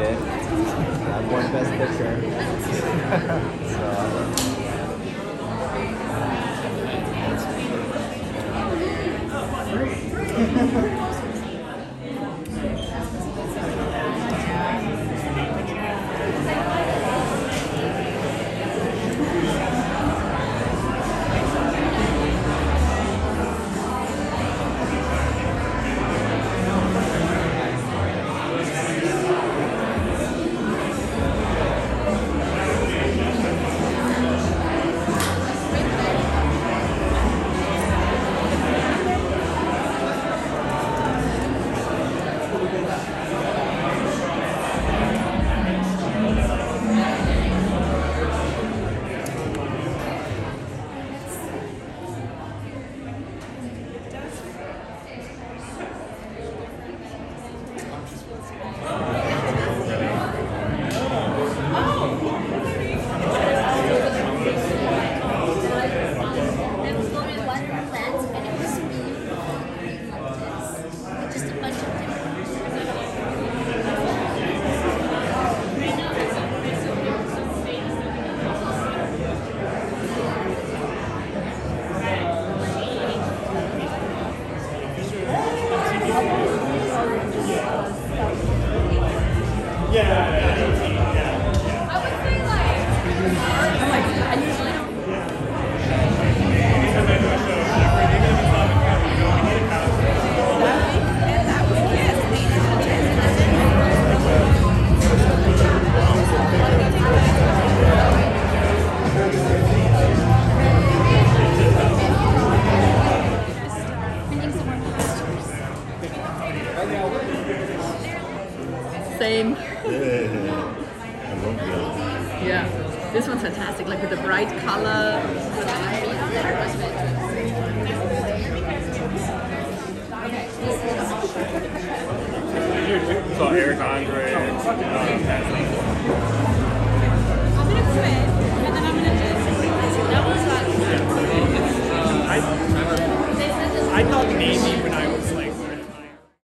I won Best Picture. so, Same. I love that. Yeah. This one's fantastic, like with the bright color. So Eric Andre, has